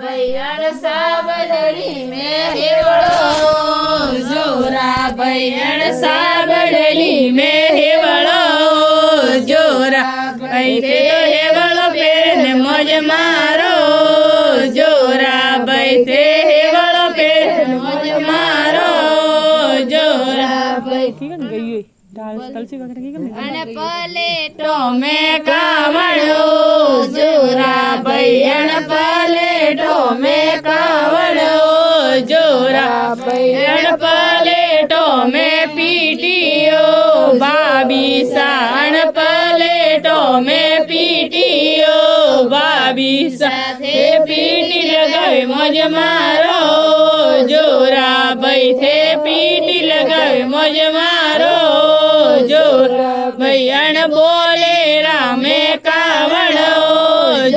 ભૈયણ સાબરડી મેં હેવળો જોરા ભૈયણ સાબરડી મેં હેવળો જોરા ભાઈ તે તો હેવળો પહેરને મોજ મારો જોરા ભાઈ તે હેવળો પહેરને મોજ મારો જોરા ભાઈ અને પલેટો મેં કાવડો જોરા ભૈયણ પલેટો સાથે પીટી લગાવી મોજ મારો જોરા ભાઈ થે પીટી લગાવી મોજ મારો જોરા ભૈયણ બોલે રામે કાવડો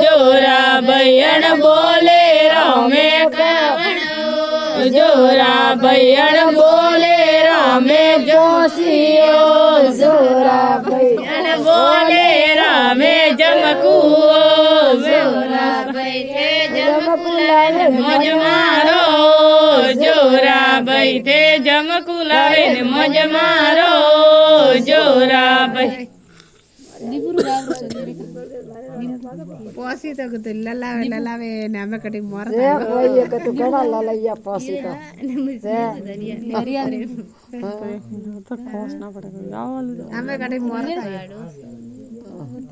જોરા ભૈયણ બોલે રામે કાવડો જોરા ભૈયણ બોલે રામે જોશીઓ જોરા ભૈયણ બોલે રામે જમકુઓ જોરા ભાઈ થે જમકુલાવે મોજ મારો જોરા ભાઈ તે જમકુલાવે ને મોજ મારો જોરા ભાઈ પોસી તો કીધું લલાવે લલાવે ને અમે કટી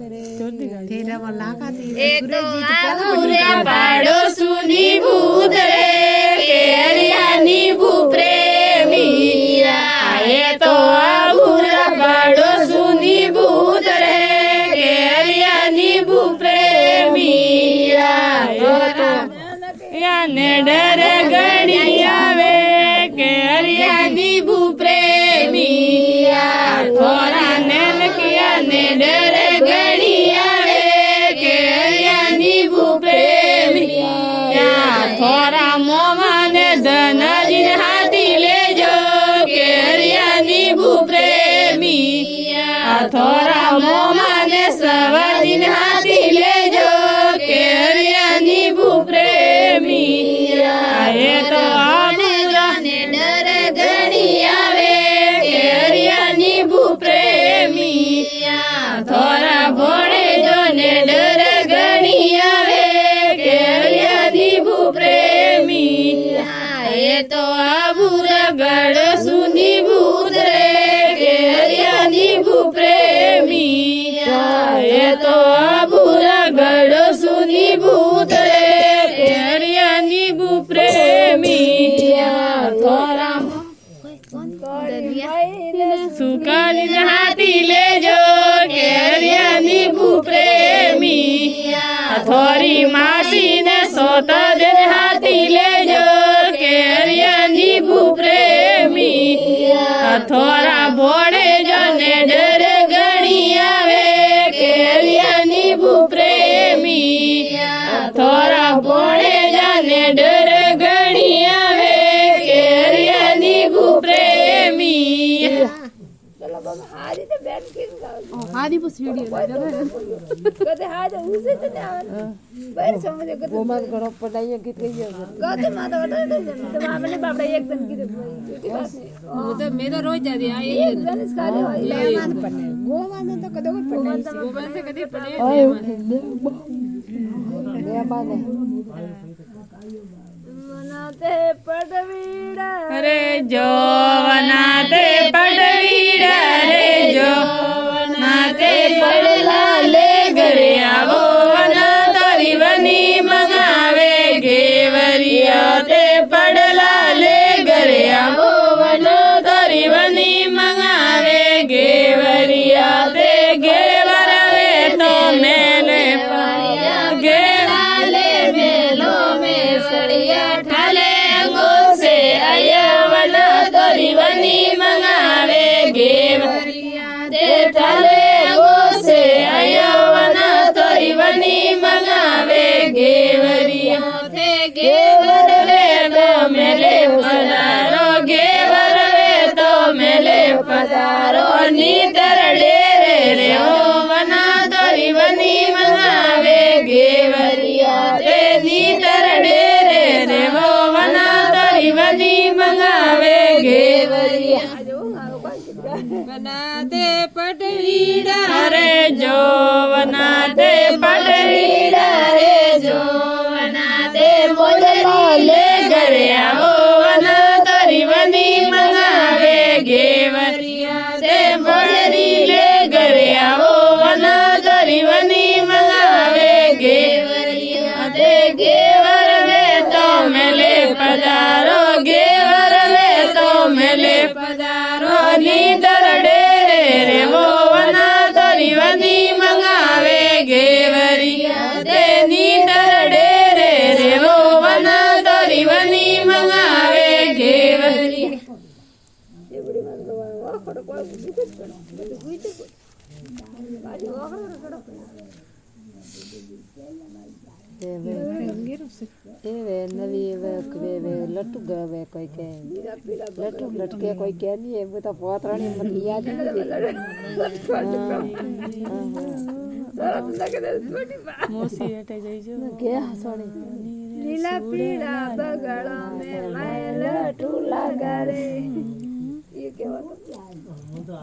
तेरा तो सुनी भूदरे के हरियानी भू प्रेमी तो पूरा सुनी भूदरे के भू प्रेमी तो ने डर गणिया वे के हरियानी भू પ્રેમી થોરા ભોળે જાને ડર ગણી આવે કે હરિયાની ભૂ પ્રેમી ગોમાન ઘણો પડાઈએ ગીત ગઈ ગોવાને તો કદો મહેમાને રે જોવના તે अरे जो वनाते पडवीर अरे जो वनाते पडलाले લટુ ગવે કોઈ કે લટુ લટકે કોઈ કે નહીં એ બધા પોતરાણી મને યાદ મોસી હટે જઈજો કે હસણી લીલા પીળા બગડા મે લટુ લગારે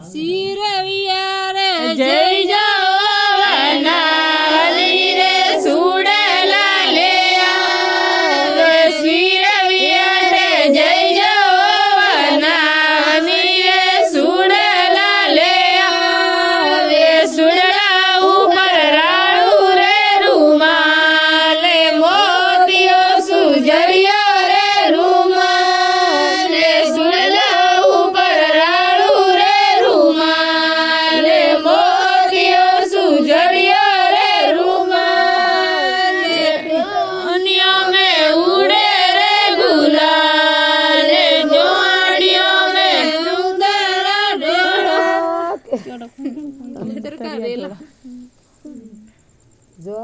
સિરવિયા રે જય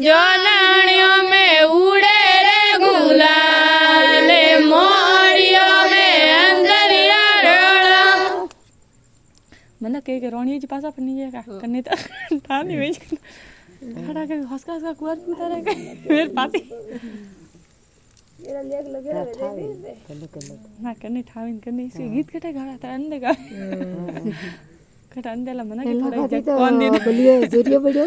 जनणियों में उड़े रे गुलाल मोरियों में अंजरिया रोड़ा मतलब के के रोणी जी पासा पन्नी ये का करने तो ठान नहीं भेज खड़ा के हंसका हंसका कुआर में उतारे के मेरे पाती मेरा लेग लगे रे दे दे ना करनी ठाविन करनी इसी गीत कटे घड़ा था अंधे का कट अंधे ला मना के थोड़ा जग कौन दे बलिए ज़रिया बड़ियो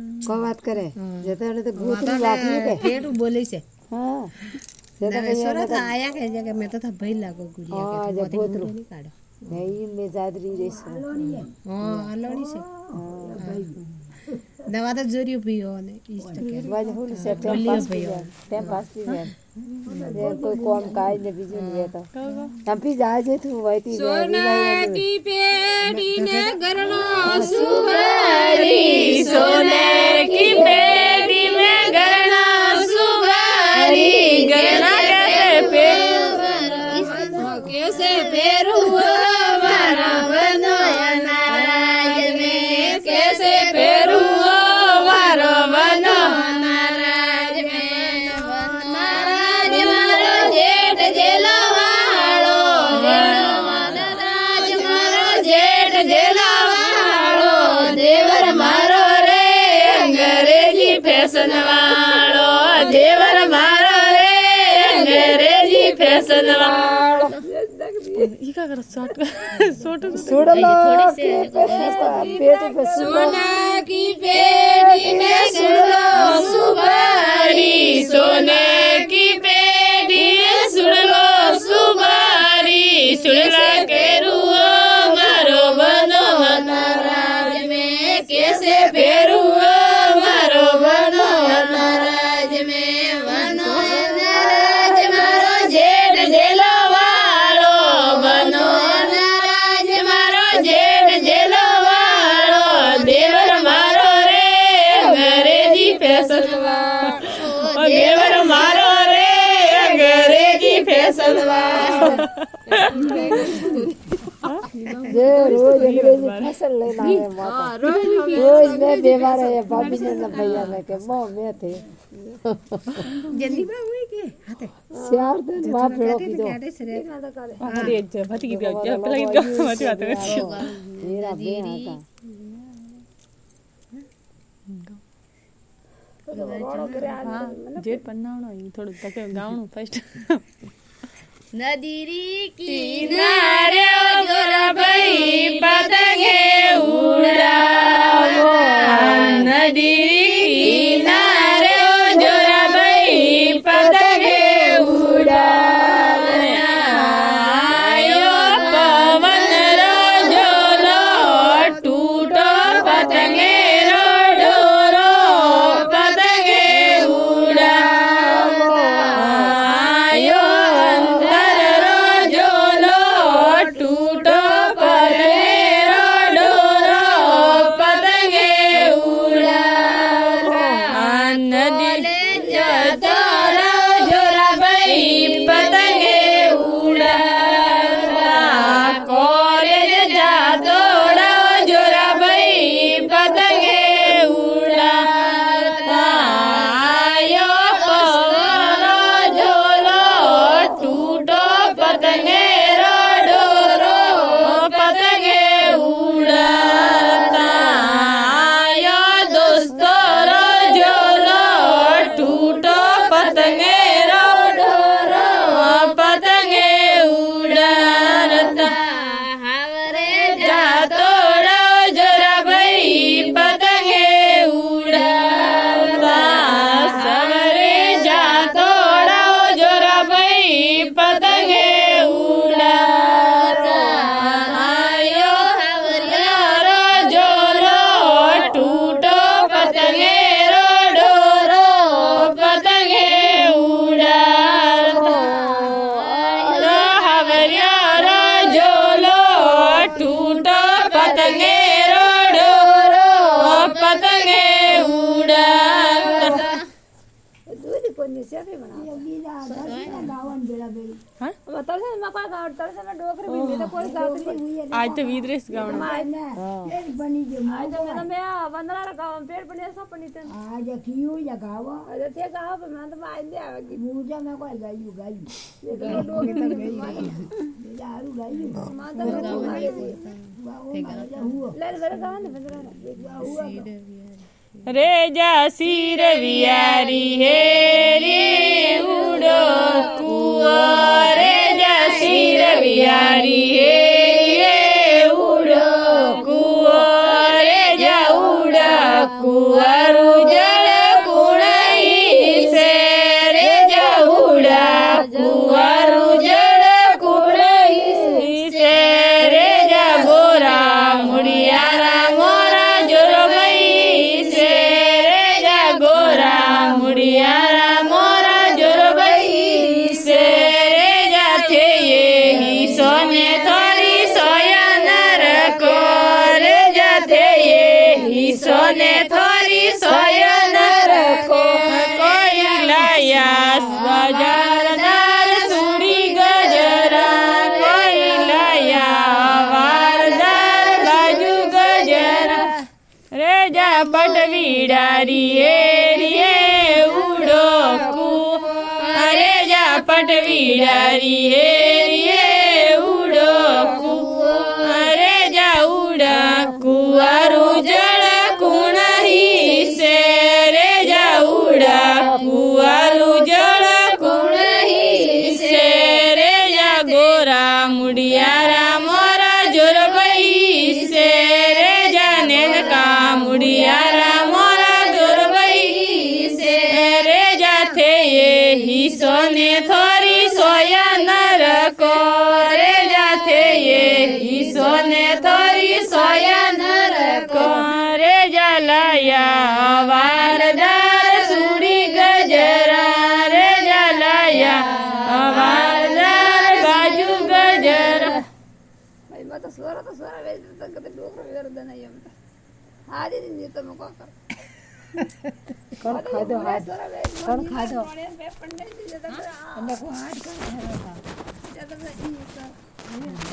કો વાત કરે જે તો એને તો ગોતરી વાગી કે ફેરું બોલે છે હા જે તો હવે સરસ આયા કે જગે મેં તો થા ભઈ લાગો ગુડિયા હા કે જે પોતે ગોતરું નહીં કાઢો ભાઈ મે જાદરી રેસ હા અલોડી છે દવા તો જોરિયો પીયો ને ઈજ તો કે વાજ હુલ સે ટેમ પાસ થઈ જાય ટેમ પાસ થઈ જાય જે कोई कोम काय ने तू वैती की पेड़ी ने गरलो सुवरी सोने की फ़ैशन वालो देवर मारो रे अंग्रेज़ी फ़ैशन वालो ये क्या कर शॉट शॉट छोड़ लो पेट पे सोना की पेटी ने सुन लो सुबारी सोने की पेटी में सुन लो सुबारी सुन रोज अंग्रेज़ी फ़सल लेना है माता। रोज मैं बीमार है भाभी ने ना भैया मैं के मो मैं थे। जल्दी में हुई के? हाथे चार दिन माँ पेड़ो की दो रे भती एक जा भती की जा पहला की भती बात कर मेरा बेहा का जेट पन्ना थोड़ो तक गावणो फ़र्स्ट नदीरी किनारे गोरा भाई पतंगे उड़ाओ। आज तो विद्रेस गावणो आज तर मी। वंदनाला गाव पेड इथे आज कियो या गाव। ते गाव की मुजा ना कोई गायू गायू यारू गायू लय बरं गाव नाही वंदनाला रे जा सिर वियारी हे रे उडो कुआ रे जा सिर वियारी हे रे सोने थोड़ी सोया नर को कोई लाया बाजारदार सुड़ी गजरा। कोई लाया वारदार बाजू गजरा। रे जा पटवीडारी रे उड़ो कु अरे ने थारी सोयन रखो रे जलया वारदार सुड़ी गजरा रे जलया वारदार बाजू गजरा मत तो तक डोकर दिन ये तो मको कर खा दो हाथ खा दो